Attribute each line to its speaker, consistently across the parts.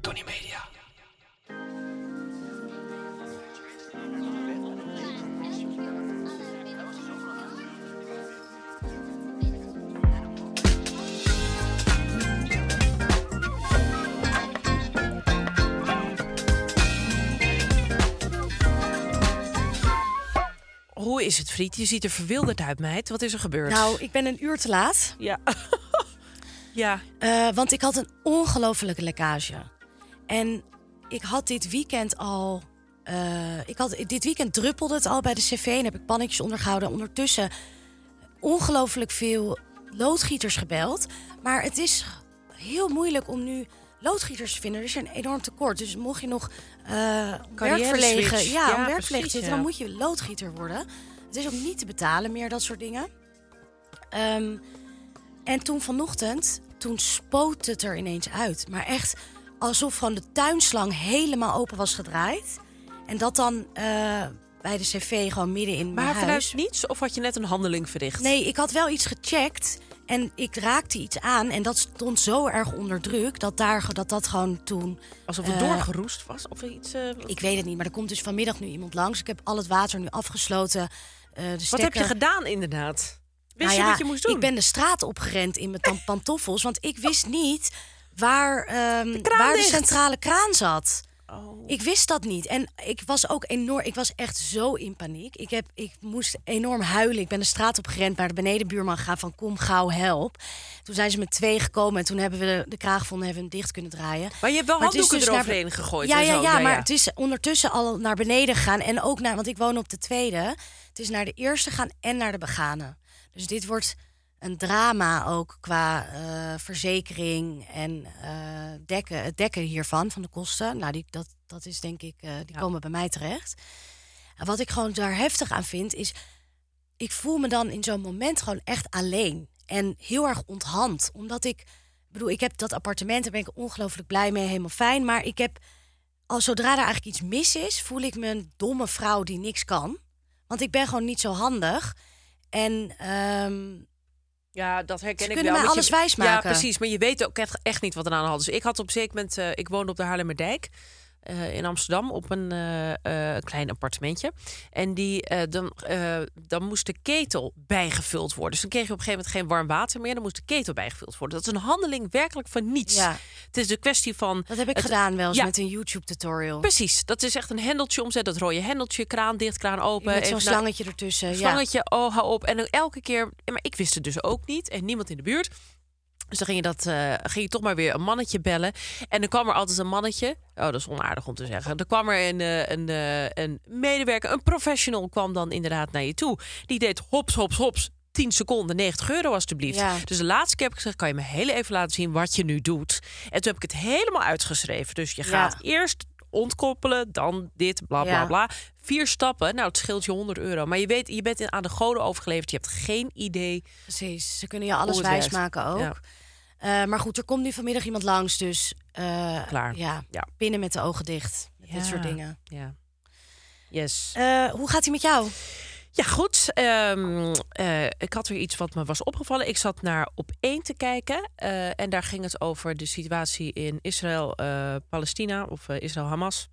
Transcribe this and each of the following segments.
Speaker 1: Tony Media. Hoe is het, Friet? Je ziet er verwilderd uit, meid. Wat is er gebeurd?
Speaker 2: Nou, ik ben een uur te laat.
Speaker 1: Ja. ja.
Speaker 2: Eh, want ik had een ongelofelijke lekkage. En ik had dit weekend al. eh, ik had, dit weekend druppelde het al bij de cv en heb ik pannetjes ondergehouden. Ondertussen ongelooflijk veel loodgieters gebeld. Maar het is heel moeilijk om nu loodgieters te vinden. Er is een enorm tekort. Dus mocht je nog eh werk verlegen,
Speaker 1: switch.
Speaker 2: ja,
Speaker 1: Ja,
Speaker 2: om werk
Speaker 1: precies,
Speaker 2: verlegen zitten,
Speaker 1: ja.
Speaker 2: dan moet je loodgieter worden. Het is ook niet te betalen meer, dat soort dingen. Ehm, en toen vanochtend, toen spoot het er ineens uit. Maar echt alsof gewoon de tuinslang helemaal open was gedraaid. En dat dan eh, bij de cv gewoon midden in mijn
Speaker 1: Maar
Speaker 2: huis.
Speaker 1: vanuit niets? Of had je net een handeling verricht?
Speaker 2: Nee, ik had wel iets gecheckt. En ik raakte iets aan. En dat stond zo erg onder druk. Dat daar, dat, dat gewoon toen...
Speaker 1: Alsof het
Speaker 2: eh,
Speaker 1: doorgeroest was? Of iets? eh,
Speaker 2: Ik weet het niet, maar er komt dus vanmiddag nu iemand langs. Ik heb al het water nu afgesloten. de
Speaker 1: Wat heb je gedaan, inderdaad? Wist
Speaker 2: Nou
Speaker 1: je
Speaker 2: ja,
Speaker 1: wat je moest doen?
Speaker 2: Ik ben de straat opgerend in mijn pantoffels. Want ik wist niet waar, ehm,
Speaker 1: kraan
Speaker 2: waar de centrale kraan zat.
Speaker 1: Oh.
Speaker 2: Ik wist dat niet. En ik was ook enorm. Ik was echt zo in paniek. Ik, heb, ik moest enorm huilen. Ik ben de straat opgerend naar de benedenbuurman gegaan van kom gauw help. Toen zijn ze met twee gekomen en toen hebben we de, de kraag gevonden hebben we hem dicht kunnen draaien.
Speaker 1: Maar je hebt wel
Speaker 2: Maar
Speaker 1: handdoeken
Speaker 2: dus naar-
Speaker 1: eroverheen gegooid
Speaker 2: Ja,
Speaker 1: en
Speaker 2: ja,
Speaker 1: zo.
Speaker 2: ja, maar het is ondertussen al naar beneden gegaan. En ook naar, want ik woon op de tweede. Het is naar de eerste gaan en naar de begane. Dus dit wordt een drama ook qua eh, verzekering en eh, dekken, het dekken hiervan, van de kosten. Nou, die, dat, dat is denk ik, eh, die komen bij mij terecht. En wat ik gewoon daar heftig aan vind, is... Ik voel me dan in zo'n moment gewoon echt alleen. En heel erg onthand. Omdat ik... Ik bedoel, ik heb dat appartement, daar ben ik ongelooflijk blij mee, helemaal fijn. Maar ik heb, als zodra er eigenlijk iets mis is, voel ik me een domme vrouw die niks kan. Want ik ben gewoon niet zo handig. En ehm,
Speaker 1: Ja, dat herken
Speaker 2: Ze
Speaker 1: ik
Speaker 2: kunnen
Speaker 1: wel.
Speaker 2: mij
Speaker 1: want
Speaker 2: alles
Speaker 1: je-
Speaker 2: wijsmaken.
Speaker 1: Ja, precies. Maar je weet ook echt, echt niet wat er aan de hand is. Ik had op een zeker moment... eh, ik woonde op de Haarlemmerdijk. Eh, in Amsterdam op een eh, eh, klein appartementje. En die, dan, dan moest de ketel bijgevuld worden. Dus dan kreeg je op een gegeven moment geen warm water meer. Dan moest de ketel bijgevuld worden. Dat is een handeling werkelijk van niets.
Speaker 2: Ja.
Speaker 1: Het is de kwestie van...
Speaker 2: dat heb ik
Speaker 1: het-
Speaker 2: gedaan wel eens
Speaker 1: Ja.
Speaker 2: met een YouTube-tutorial.
Speaker 1: Precies, dat is echt een hendeltje omzetten. Dat rode hendeltje, kraan dicht, kraan open.
Speaker 2: Met zo'n slangetje ertussen. Ja.
Speaker 1: slangetje, oh, hou op. En dan elke keer, ja, maar ik wist het dus ook niet en niemand in de buurt. Dus dan ging je, dat, eh, ging je toch maar weer een mannetje bellen. En dan kwam er altijd een mannetje. Oh, dat is onaardig om te zeggen. Er kwam er een, eh, een, eh, een medewerker, een professional kwam dan inderdaad naar je toe. Die deed hops, hops, hops. 10 seconden, 90 euro alstublieft.
Speaker 2: Ja.
Speaker 1: Dus de laatste keer heb ik gezegd, kan je me heel even laten zien wat je nu doet. En toen heb ik het helemaal uitgeschreven. Dus je
Speaker 2: Ja.
Speaker 1: gaat eerst ontkoppelen, dan dit, bla bla
Speaker 2: Ja.
Speaker 1: bla. Vier stappen, nou het scheelt je 100 euro. Maar je weet, je bent in- aan de goden overgeleverd. Je hebt geen idee.
Speaker 2: Precies, ze kunnen je alles
Speaker 1: werkt.
Speaker 2: wijsmaken ook.
Speaker 1: Ja.
Speaker 2: Eh, maar goed, er komt nu vanmiddag iemand langs, dus eh,
Speaker 1: Klaar.
Speaker 2: Ja,
Speaker 1: Ja.
Speaker 2: binnen met de ogen dicht. Met Dit soort dingen.
Speaker 1: Ja. Yes.
Speaker 2: Eh, hoe gaat hij met jou?
Speaker 1: Ja, goed. Ehm, eh, ik had weer iets wat me was opgevallen. Ik zat naar op één te kijken. eh, en daar ging het over de situatie in Israël-Palestina of eh, Israël-Hamas.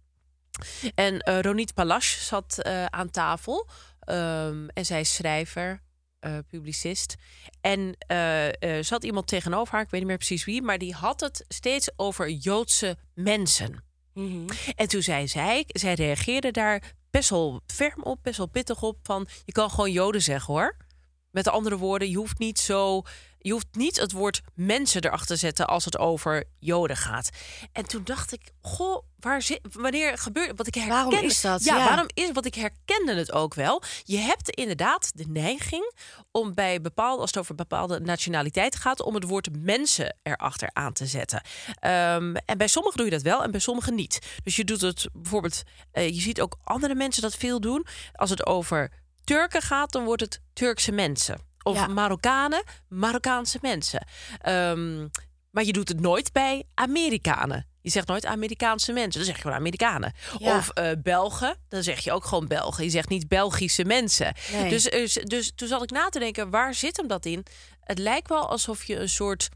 Speaker 1: En Ronit Palash zat aan tafel. Ehm, en zij is schrijver. publicist. En zat iemand tegenover haar, ik weet niet meer precies wie, maar die had het steeds over Joodse mensen.
Speaker 2: Mhm.
Speaker 1: En toen zei zij, zij reageerde daar best wel ferm op, best wel pittig op, van je kan gewoon Joden zeggen hoor. Met andere woorden, je hoeft niet zo. Je hoeft niet het woord mensen erachter te zetten als het over Joden gaat. En toen dacht ik, goh, waar zit, wanneer gebeurt wat ik herken?
Speaker 2: Waarom is dat?
Speaker 1: Ja,
Speaker 2: Ja.
Speaker 1: waarom is wat ik herkende het ook wel. Je hebt inderdaad de neiging om bij bepaalde, als het over bepaalde nationaliteiten gaat, om het woord mensen erachter aan te zetten. Ehm, en bij sommigen doe je dat wel en bij sommigen niet. Dus je doet het bijvoorbeeld, eh, je ziet ook andere mensen dat veel doen. Als het over Turken gaat, dan wordt het Turkse mensen. Of
Speaker 2: Ja.
Speaker 1: Marokkanen, Marokkaanse mensen. Ehm, maar je doet het nooit bij Amerikanen. Je zegt nooit Amerikaanse mensen, dan zeg je gewoon Amerikanen.
Speaker 2: Ja.
Speaker 1: Of eh, Belgen, dan zeg je ook gewoon Belgen. Je zegt niet Belgische mensen.
Speaker 2: Nee.
Speaker 1: Dus, is- dus toen zat ik na te denken, waar zit hem dat in? Het lijkt wel alsof je een soort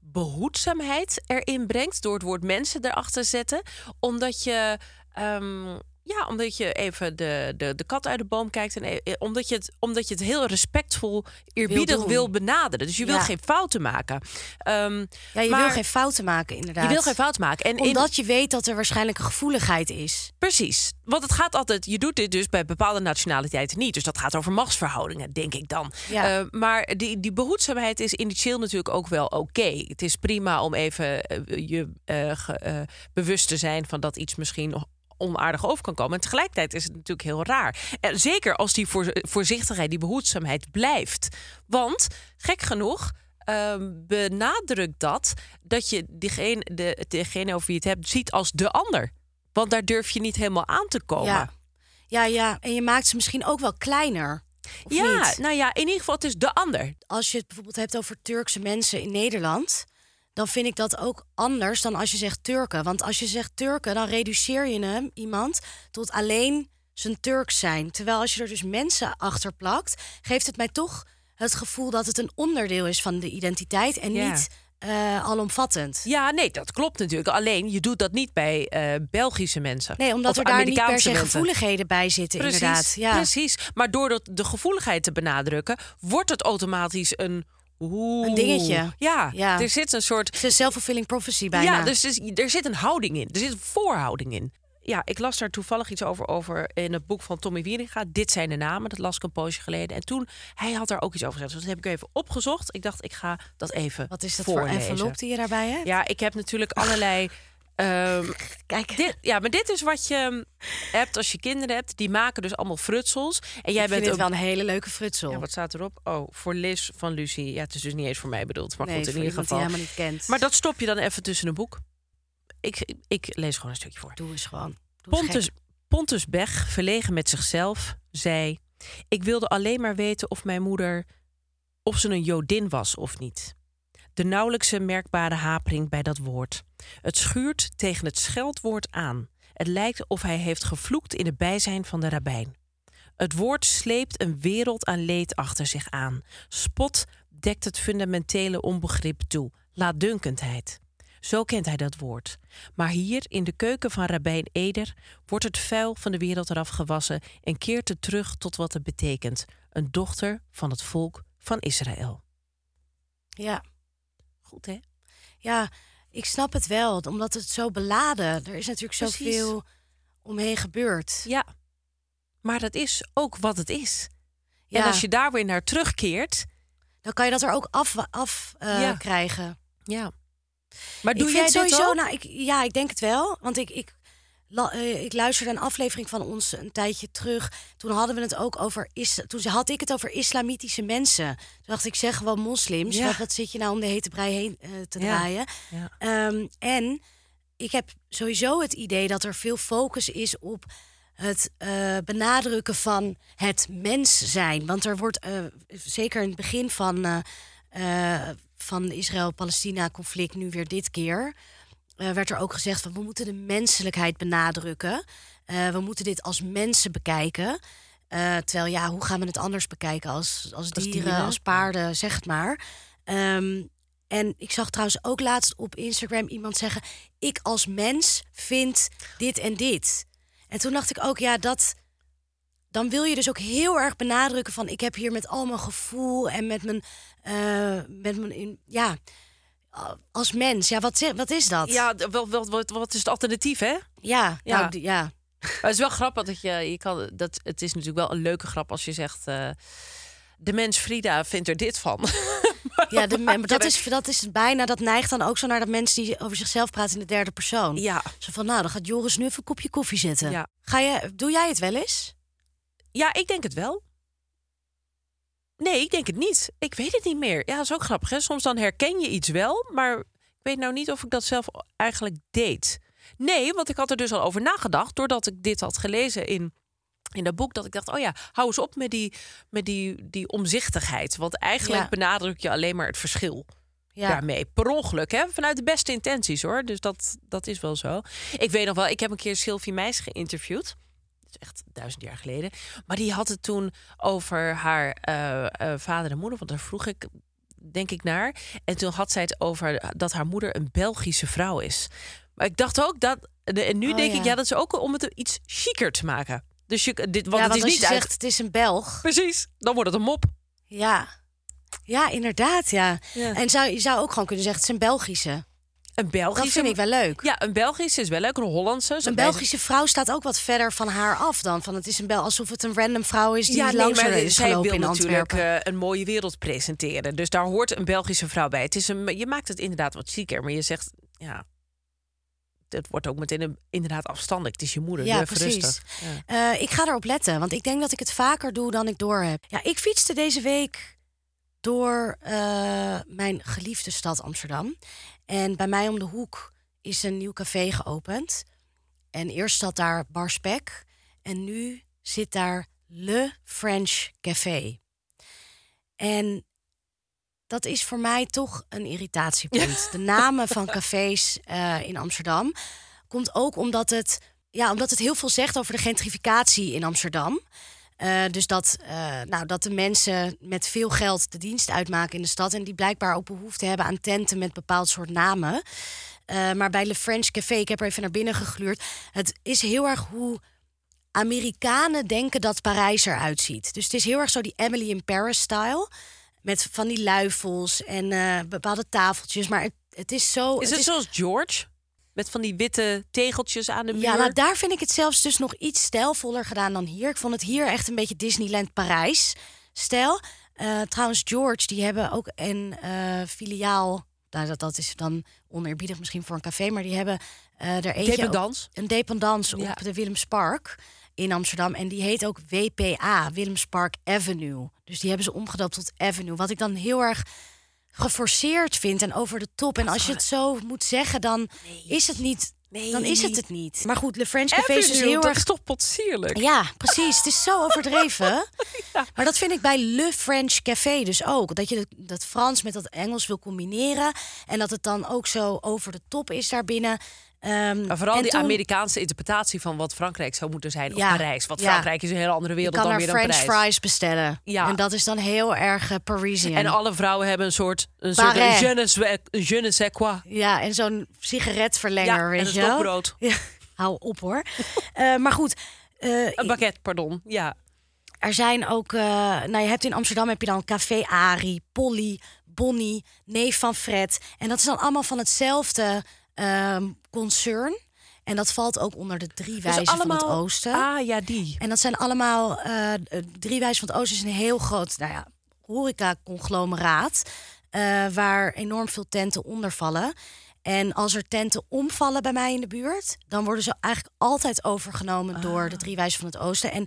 Speaker 1: behoedzaamheid erin brengt door het woord mensen erachter te zetten, omdat je ehm, ja, omdat je even de, de, de kat uit de boom kijkt en e- omdat je het, omdat je het heel respectvol, eerbiedig
Speaker 2: doen.
Speaker 1: wil, benaderen. Dus je wil
Speaker 2: Ja.
Speaker 1: geen fouten maken. Ehm,
Speaker 2: Ja, je
Speaker 1: maar
Speaker 2: wil geen fouten maken, inderdaad.
Speaker 1: je wil geen fout maken. En in-
Speaker 2: Omdat je weet dat er waarschijnlijk een gevoeligheid is.
Speaker 1: Precies. Want het gaat altijd, je doet dit dus bij bepaalde nationaliteiten niet. Dus dat gaat over machtsverhoudingen, denk ik dan.
Speaker 2: Ja.
Speaker 1: Eh, maar die, die behoedzaamheid is initieel natuurlijk ook wel oké. Het is prima om even eh, je eh, bewust te zijn van dat iets misschien onaardig over kan komen. En tegelijkertijd is het natuurlijk heel raar. En zeker als die voor, voorzichtigheid, die behoedzaamheid blijft. Want, gek genoeg, ehm, benadrukt dat dat je diegene, de, degene over wie je het hebt ziet als de ander. Want daar durf je niet helemaal aan te komen.
Speaker 2: Ja. ja, ja. En je maakt ze misschien ook wel kleiner.
Speaker 1: Ja,
Speaker 2: niet?
Speaker 1: nou ja, in ieder geval, het is de ander.
Speaker 2: Als je het bijvoorbeeld hebt over Turkse mensen in Nederland... dan vind ik dat ook anders dan als je zegt Turken. Want als je zegt Turken, dan reduceer je hem, iemand... tot alleen zijn Turks zijn. Terwijl als je er dus mensen achter plakt... geeft het mij toch het gevoel dat het een onderdeel is van de identiteit... en
Speaker 1: Ja.
Speaker 2: niet eh, alomvattend.
Speaker 1: Ja, nee, dat klopt natuurlijk. Alleen, je doet dat niet bij eh, Belgische mensen.
Speaker 2: Nee, omdat er daar niet per se
Speaker 1: mensen.
Speaker 2: gevoeligheden bij zitten,
Speaker 1: Precies,
Speaker 2: inderdaad. Ja.
Speaker 1: precies. Maar door dat, de gevoeligheid te benadrukken, wordt het automatisch een... Oeh.
Speaker 2: Een dingetje.
Speaker 1: Ja,
Speaker 2: Ja.
Speaker 1: er zit een soort...
Speaker 2: Het is een self-fulfilling prophecy bijna.
Speaker 1: Ja, dus er is- er zit een houding in. Er zit een voorhouding in. Ja, ik las daar toevallig iets over, over in het boek van Tommy Wieringa. Dit zijn de namen, dat las ik een poosje geleden. En toen, hij had daar ook iets over gezegd. Dus dat heb ik even opgezocht. Ik dacht, ik ga dat even
Speaker 2: Wat is dat
Speaker 1: voorlezen.
Speaker 2: voor envelop die je daarbij hebt?
Speaker 1: Ja, ik heb natuurlijk allerlei... ehm,
Speaker 2: Kijk,
Speaker 1: dit, ja, maar dit is wat je hebt als je kinderen hebt. Die maken dus allemaal frutsels. En jij
Speaker 2: ik
Speaker 1: bent ook...
Speaker 2: wel een hele leuke frutsel.
Speaker 1: Ja, wat staat erop? Oh, voor Liz van Lucie. Ja, het is dus niet eens voor mij bedoeld. Maar
Speaker 2: nee,
Speaker 1: goed, in ieder geval.
Speaker 2: helemaal niet kent.
Speaker 1: Maar dat stop je dan even tussen een boek. Ik, ik lees gewoon een stukje voor.
Speaker 2: Doe eens gewoon. Doe eens
Speaker 1: Pontus,
Speaker 2: gek.
Speaker 1: Pontus Bech, verlegen met zichzelf, zei... Ik wilde alleen maar weten of mijn moeder... of ze een Jodin was of niet. De nauwelijkse merkbare hapering bij dat woord. Het schuurt tegen het scheldwoord aan. Het lijkt of hij heeft gevloekt in het bijzijn van de rabbijn. Het woord sleept een wereld aan leed achter zich aan. Spot dekt het fundamentele onbegrip toe. Laatdunkendheid. Zo kent hij dat woord. Maar hier, in de keuken van Rabijn Eder, wordt het vuil van de wereld eraf gewassen en keert het terug tot wat het betekent: een dochter van het volk van Israël.
Speaker 2: Ja.
Speaker 1: Goed, hè?
Speaker 2: ja, ik snap het wel. Omdat het zo beladen. Er is natuurlijk
Speaker 1: Precies.
Speaker 2: zoveel omheen gebeurd.
Speaker 1: Ja. Maar dat is ook wat het is. En
Speaker 2: Ja.
Speaker 1: als je daar weer naar terugkeert.
Speaker 2: Dan kan je dat er ook af, af eh,
Speaker 1: Ja.
Speaker 2: krijgen.
Speaker 1: Ja. Maar doe
Speaker 2: ik
Speaker 1: jij dit
Speaker 2: sowieso,
Speaker 1: ook?
Speaker 2: nou, ik, ja, ik denk het wel. Want ik, ik, la- eh, ik luisterde een aflevering van ons een tijdje terug. Toen hadden we het ook over. Is, toen had ik het over islamitische mensen. Toen dacht ik, zeg gewoon moslims.
Speaker 1: Ja.
Speaker 2: Wat, wat zit je nou om de hete brei heen eh, te
Speaker 1: Ja.
Speaker 2: draaien?
Speaker 1: Ja.
Speaker 2: Ehm, en ik heb sowieso het idee dat er veel focus is op het eh, benadrukken van het mens zijn. Want er wordt zeker in het begin van, van de Israël-Palestina-conflict, nu weer dit keer, eh, werd er ook gezegd van we moeten de menselijkheid benadrukken. Eh, we moeten dit als mensen bekijken. Eh, terwijl ja, hoe gaan we het anders bekijken als, als, dieren,
Speaker 1: dieren,
Speaker 2: als paarden, zeg het maar. Ehm, en ik zag trouwens ook laatst op Instagram iemand zeggen: Ik als mens vind dit en dit. En toen dacht ik ook, ja, dat, dan wil je dus ook heel erg benadrukken van ik heb hier met al mijn gevoel en met mijn, met mijn in- ja, als mens. Ja, wat, wat is dat?
Speaker 1: Ja, wel, wel, wat, wat is het alternatief, hè?
Speaker 2: ja,
Speaker 1: Ja.
Speaker 2: nou, ja.
Speaker 1: Maar het is wel grappig dat je, je kan, dat, het is natuurlijk wel een leuke grap als je zegt, eh, de mens Frida vindt er dit van.
Speaker 2: ja de, maar dat, is, dat is bijna, dat neigt dan ook zo naar de mensen die over zichzelf praten in de derde persoon.
Speaker 1: ja.
Speaker 2: Zo van, nou, dan gaat Joris nu even een kopje koffie zetten.
Speaker 1: Ja.
Speaker 2: Ga je, doe jij het wel eens?
Speaker 1: ja, ik denk het wel. Nee, ik denk het niet. Ik weet het niet meer. Ja, dat is ook grappig. Hè? Soms dan herken je iets wel, maar ik weet nou niet of ik dat zelf eigenlijk deed. Nee, want ik had er dus al over nagedacht doordat ik dit had gelezen in, in dat boek. Dat ik dacht, oh ja, hou eens op met die, met die, die omzichtigheid. Want eigenlijk
Speaker 2: Ja.
Speaker 1: benadruk je alleen maar het verschil.
Speaker 2: Ja.
Speaker 1: daarmee. Per ongeluk, hè? Vanuit de beste intenties hoor. Dus dat, dat is wel zo. Ik weet nog wel, ik heb een keer Sylvie Meis geïnterviewd. Dat is echt duizend jaar geleden. Maar die had het toen over haar eh, eh, vader en moeder. Want daar vroeg ik, denk ik, naar. En toen had zij het over dat haar moeder een Belgische vrouw is. Maar ik dacht ook dat. En nu
Speaker 2: Oh,
Speaker 1: denk ik,
Speaker 2: ja.
Speaker 1: dat is ook om het iets chiquer te maken. Dus je, dit, want
Speaker 2: ja,
Speaker 1: het is niet
Speaker 2: je
Speaker 1: uit-
Speaker 2: zegt het is een Belg.
Speaker 1: Precies, dan wordt het een mop.
Speaker 2: Ja. Ja, inderdaad, ja.
Speaker 1: Ja.
Speaker 2: En zou, je zou ook gewoon kunnen zeggen, het is een Belgische.
Speaker 1: Een Belgische.
Speaker 2: Dat vind ik wel leuk.
Speaker 1: Ja, een Belgische is wel leuk. Een Hollandse.
Speaker 2: Een Belgische vrouw staat ook wat verder van haar af dan. Van het is een Bel alsof het een random vrouw is die
Speaker 1: ja, nee, maar
Speaker 2: is
Speaker 1: zij wil natuurlijk eh, een mooie wereld presenteren. Dus daar hoort een Belgische vrouw bij. Het is een, je maakt het inderdaad wat zieker, maar je zegt, ja, het wordt ook meteen een, inderdaad afstandelijk. Het is je moeder,
Speaker 2: Ja, precies.
Speaker 1: rustig. Ja.
Speaker 2: Eh, ik ga erop letten, want ik denk dat ik het vaker doe dan ik door heb. Ja, ik fietste deze week door eh, mijn geliefde stad Amsterdam. En bij mij om de hoek is een nieuw café geopend. En eerst zat daar Bar Spek. En nu zit daar Le French Café. En dat is voor mij toch een irritatiepunt. De namen van cafés eh, in Amsterdam komt ook omdat het, ja, omdat het heel veel zegt over de gentrificatie in Amsterdam. Eh, dus dat, eh, nou, dat de mensen met veel geld de dienst uitmaken in de stad. En die blijkbaar ook behoefte hebben aan tenten met bepaald soort namen. Eh, maar bij Le French Café, ik heb er even naar binnen gegluurd. Het is heel erg hoe Amerikanen denken dat Parijs eruit ziet. Dus het is heel erg zo die Emily in Paris-style. Met van die luifels en bepaalde tafeltjes. Maar het, het is zo.
Speaker 1: Is het zoals George? Met van die witte tegeltjes aan de muur?
Speaker 2: Ja, nou daar vind ik het zelfs dus nog iets stijlvoller gedaan dan hier. Ik vond het hier echt een beetje Disneyland Parijs stijl. Eh, trouwens, George, die hebben ook een eh, filiaal. Nou, dat, dat is dan oneerbiedig misschien voor een café, maar die hebben eh er eentje.
Speaker 1: Dependance?
Speaker 2: Een dependance
Speaker 1: Ja.
Speaker 2: op de Willemspark in Amsterdam. En die heet ook WPA, Willemspark Avenue. Dus die hebben ze omgedoopt tot Avenue. Wat ik dan heel erg geforceerd vind en over de top. En als je het zo moet zeggen, dan is het niet.
Speaker 1: Nee.
Speaker 2: Dan is het het niet. Maar goed, Le French Café is dus heel erg
Speaker 1: is toch potsierlijk?
Speaker 2: ja, precies. Het is zo overdreven. Maar dat vind ik bij Le French Café dus ook. Dat je dat- dat Frans met dat Engels wil combineren. En dat het dan ook zo over de top is daarbinnen. Ehm,
Speaker 1: Maar vooral die
Speaker 2: toen-
Speaker 1: Amerikaanse interpretatie van wat Frankrijk zou moeten zijn.
Speaker 2: Ja,
Speaker 1: Of Parijs. Want
Speaker 2: ja.
Speaker 1: Frankrijk is een hele andere wereld dan
Speaker 2: er
Speaker 1: weer dan
Speaker 2: French
Speaker 1: Parijs.
Speaker 2: fries bestellen.
Speaker 1: Ja.
Speaker 2: En dat is dan heel erg eh, Parisian.
Speaker 1: En alle vrouwen hebben een soort, een soort je, ne sais, je ne sais quoi.
Speaker 2: Ja, en zo'n sigaretverlenger,
Speaker 1: Ja,
Speaker 2: weet
Speaker 1: en een stokbrood.
Speaker 2: Ja, hou op hoor. Eh, maar goed, eh,
Speaker 1: Een baguette, pardon. Ja.
Speaker 2: Er zijn ook, nou je hebt in Amsterdam heb je dan Café Ari, Polly, Bonnie, Neef van Fred. En dat is dan allemaal van hetzelfde ehm, concern. En dat valt ook onder de drie
Speaker 1: Dus
Speaker 2: wijzen van het Oosten.
Speaker 1: Ah, ja, die.
Speaker 2: En dat zijn allemaal, eh, drie wijzen van het Oosten is een heel groot, nou ja, horeca-conglomeraat. eh, waar enorm veel tenten onder vallen. En als er tenten omvallen bij mij in de buurt, dan worden ze eigenlijk altijd overgenomen door de drie wijzen van het Oosten. En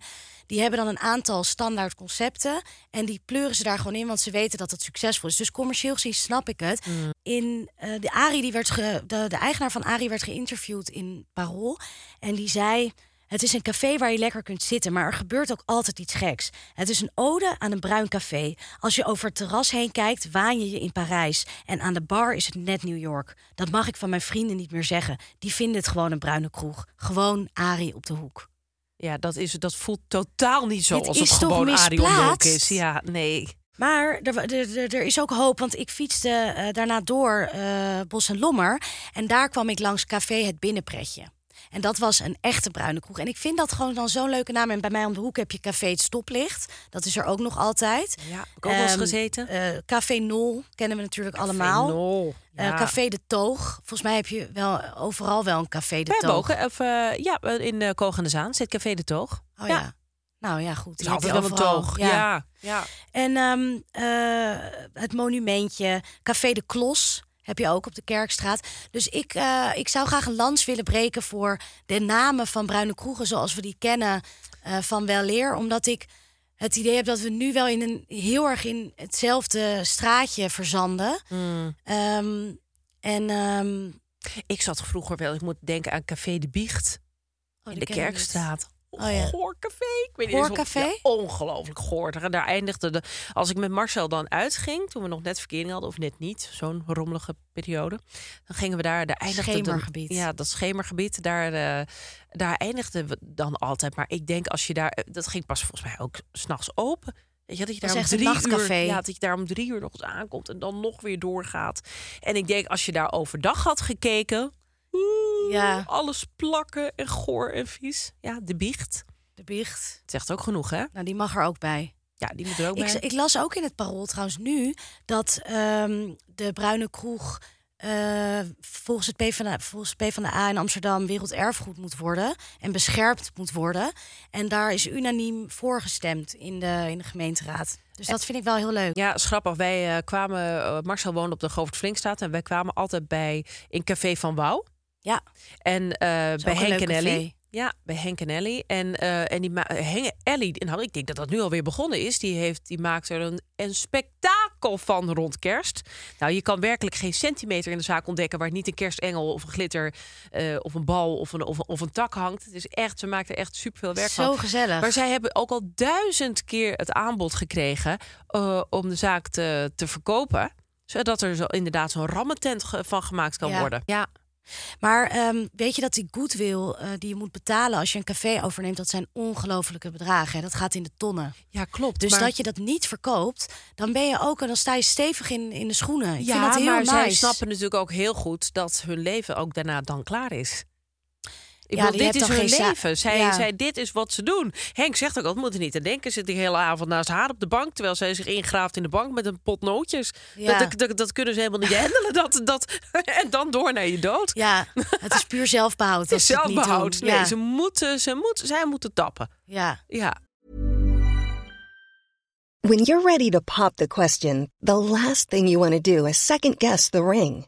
Speaker 2: die hebben dan een aantal standaard concepten. En die pleuren ze daar gewoon in, want ze weten dat het succesvol is. Dus commercieel gezien snap ik het. In eh, de Ari, die werd ge- de, de eigenaar van Ari werd geïnterviewd in Parool. En die zei. Het is een café waar je lekker kunt zitten, maar er gebeurt ook altijd iets geks. Het is een ode aan een bruin café. Als je over het terras heen kijkt, waan je je in Parijs. En aan de bar is het net New York. Dat mag ik van mijn vrienden niet meer zeggen. Die vinden het gewoon een bruine kroeg. Gewoon Ari op de hoek.
Speaker 1: Ja, dat, is, dat voelt totaal niet zo
Speaker 2: Dit
Speaker 1: als
Speaker 2: is
Speaker 1: het gewoon
Speaker 2: misplaatst?
Speaker 1: is. Ja, nee.
Speaker 2: Maar er, er, er- er is ook hoop, want ik fietste eh, daarna door eh, Bos en Lommer. En daar kwam ik langs café Het Binnenpretje. En dat was een echte bruine kroeg. En ik vind dat gewoon dan zo'n leuke naam. En bij mij om de hoek heb je Café Het Stoplicht. Dat is er ook nog altijd.
Speaker 1: Ja, heb ik ook wel eens
Speaker 2: Ehm,
Speaker 1: gezeten.
Speaker 2: eh, Café Nol kennen we natuurlijk allemaal.
Speaker 1: Nol.
Speaker 2: Eh,
Speaker 1: Ja.
Speaker 2: café De Toog. Volgens mij heb je wel overal wel een Café De Toog.
Speaker 1: Bogen, of eh, ja, in uh, Koog aan de Zaan zit Café de Toog.
Speaker 2: Oh
Speaker 1: Ja.
Speaker 2: ja. Nou ja, goed. heb
Speaker 1: altijd wel een toog.
Speaker 2: Ja.
Speaker 1: Ja, ja.
Speaker 2: En ehm, eh, het monumentje, Café de Klos heb je ook op de Kerkstraat. Dus ik, eh, ik zou graag een lans willen breken voor de namen van bruine kroegen zoals we die kennen eh, van Weleer. Omdat ik het idee heb dat we nu wel in een heel erg in hetzelfde straatje verzanden.
Speaker 1: Mm.
Speaker 2: Ehm, en ehm,
Speaker 1: Ik zat vroeger wel, ik moet denken aan Café de Biecht
Speaker 2: oh,
Speaker 1: in de. Kerkstraat.
Speaker 2: Oh ja.
Speaker 1: Goorcafé. Ik weet niet eens
Speaker 2: Goorcafé?
Speaker 1: Of, ja, ongelooflijk goor. Daar, daar eindigde de. Als ik met Marcel dan uitging, toen we nog net verkering hadden, of net niet, zo'n rommelige periode, dan gingen we daar. Daar eindigde de-
Speaker 2: Schemergebied.
Speaker 1: ja, dat schemergebied. Daar, eh, daar eindigden we dan altijd. Maar ik denk als je daar. Dat ging pas volgens mij ook s'nachts open. Weet je, dat je
Speaker 2: Dat
Speaker 1: daar
Speaker 2: is
Speaker 1: om drie uur, ja, dat je daar om drie uur nog eens aankomt en dan nog weer doorgaat. En ik denk als je daar overdag had gekeken, oeh,
Speaker 2: Ja.
Speaker 1: alles plakken en goor en vies. Ja, de biecht.
Speaker 2: De biecht.
Speaker 1: Het zegt ook genoeg, hè?
Speaker 2: Nou, die mag er ook bij.
Speaker 1: Ja, die moet er ook bij.
Speaker 2: ik las ook in het parool trouwens nu dat ehm, de Bruine Kroeg eh, volgens, het PvdA, volgens het PvdA in Amsterdam werelderfgoed moet worden en beschermd moet worden. En daar is unaniem voor gestemd in de, in de gemeenteraad. Dus dat vind ik wel heel leuk.
Speaker 1: Ja, is grappig. Wij eh, kwamen, eh, Marcel woonde op de Govert Flinkstraat en wij kwamen altijd bij in Café van Wouw.
Speaker 2: Ja,
Speaker 1: En eh, bij Henk en Ellie. Ja, bij Henk en Ellie. En, eh, en die ma- Henk Ellie, nou, ik denk dat dat nu alweer begonnen is. Die, heeft, die maakt er een, een spektakel van rond kerst. Nou, je kan werkelijk geen centimeter in de zaak ontdekken waar niet een kerstengel of een glitter eh, of een bal of een, of, of een tak hangt. Het is echt, ze maakt er echt superveel werk
Speaker 2: zo
Speaker 1: van.
Speaker 2: gezellig.
Speaker 1: Maar zij hebben ook al duizend keer het aanbod gekregen eh, om de zaak te, te verkopen. Zodat er zo, inderdaad zo'n rammetent van gemaakt kan
Speaker 2: Ja.
Speaker 1: worden. Ja,
Speaker 2: Maar ehm, weet je dat die goodwill eh, die je moet betalen als je een café overneemt, dat zijn ongelofelijke bedragen. Hè? Dat gaat in de tonnen.
Speaker 1: ja klopt.
Speaker 2: Dus
Speaker 1: maar,
Speaker 2: dat je dat niet verkoopt, dan ben je ook, dan sta je stevig in, in de schoenen. Ik
Speaker 1: ja,
Speaker 2: vind dat heel
Speaker 1: maar
Speaker 2: nice.
Speaker 1: zij snappen natuurlijk ook heel goed dat hun leven ook daarna dan klaar is. Ik
Speaker 2: Ja,
Speaker 1: dit is hun leven. Zij,
Speaker 2: Ja.
Speaker 1: zij, dit is wat ze doen. Henk zegt ook, dat moet er niet aan denken. Zit die hele avond naast haar op de bank... terwijl zij zich ingraaft in de bank met een pot nootjes.
Speaker 2: Ja.
Speaker 1: Dat, dat, dat kunnen ze helemaal niet handelen. Dat, dat, en dan door naar je dood.
Speaker 2: Ja, het is puur zelfbehoud.
Speaker 1: Het is
Speaker 2: het
Speaker 1: zelfbehoud. Nee,
Speaker 2: ja.
Speaker 1: ze moeten, ze moeten, zij moeten tappen.
Speaker 2: ja.
Speaker 1: Ja.
Speaker 3: When you're ready to pop the question, the last thing you want to do is second guess the ring.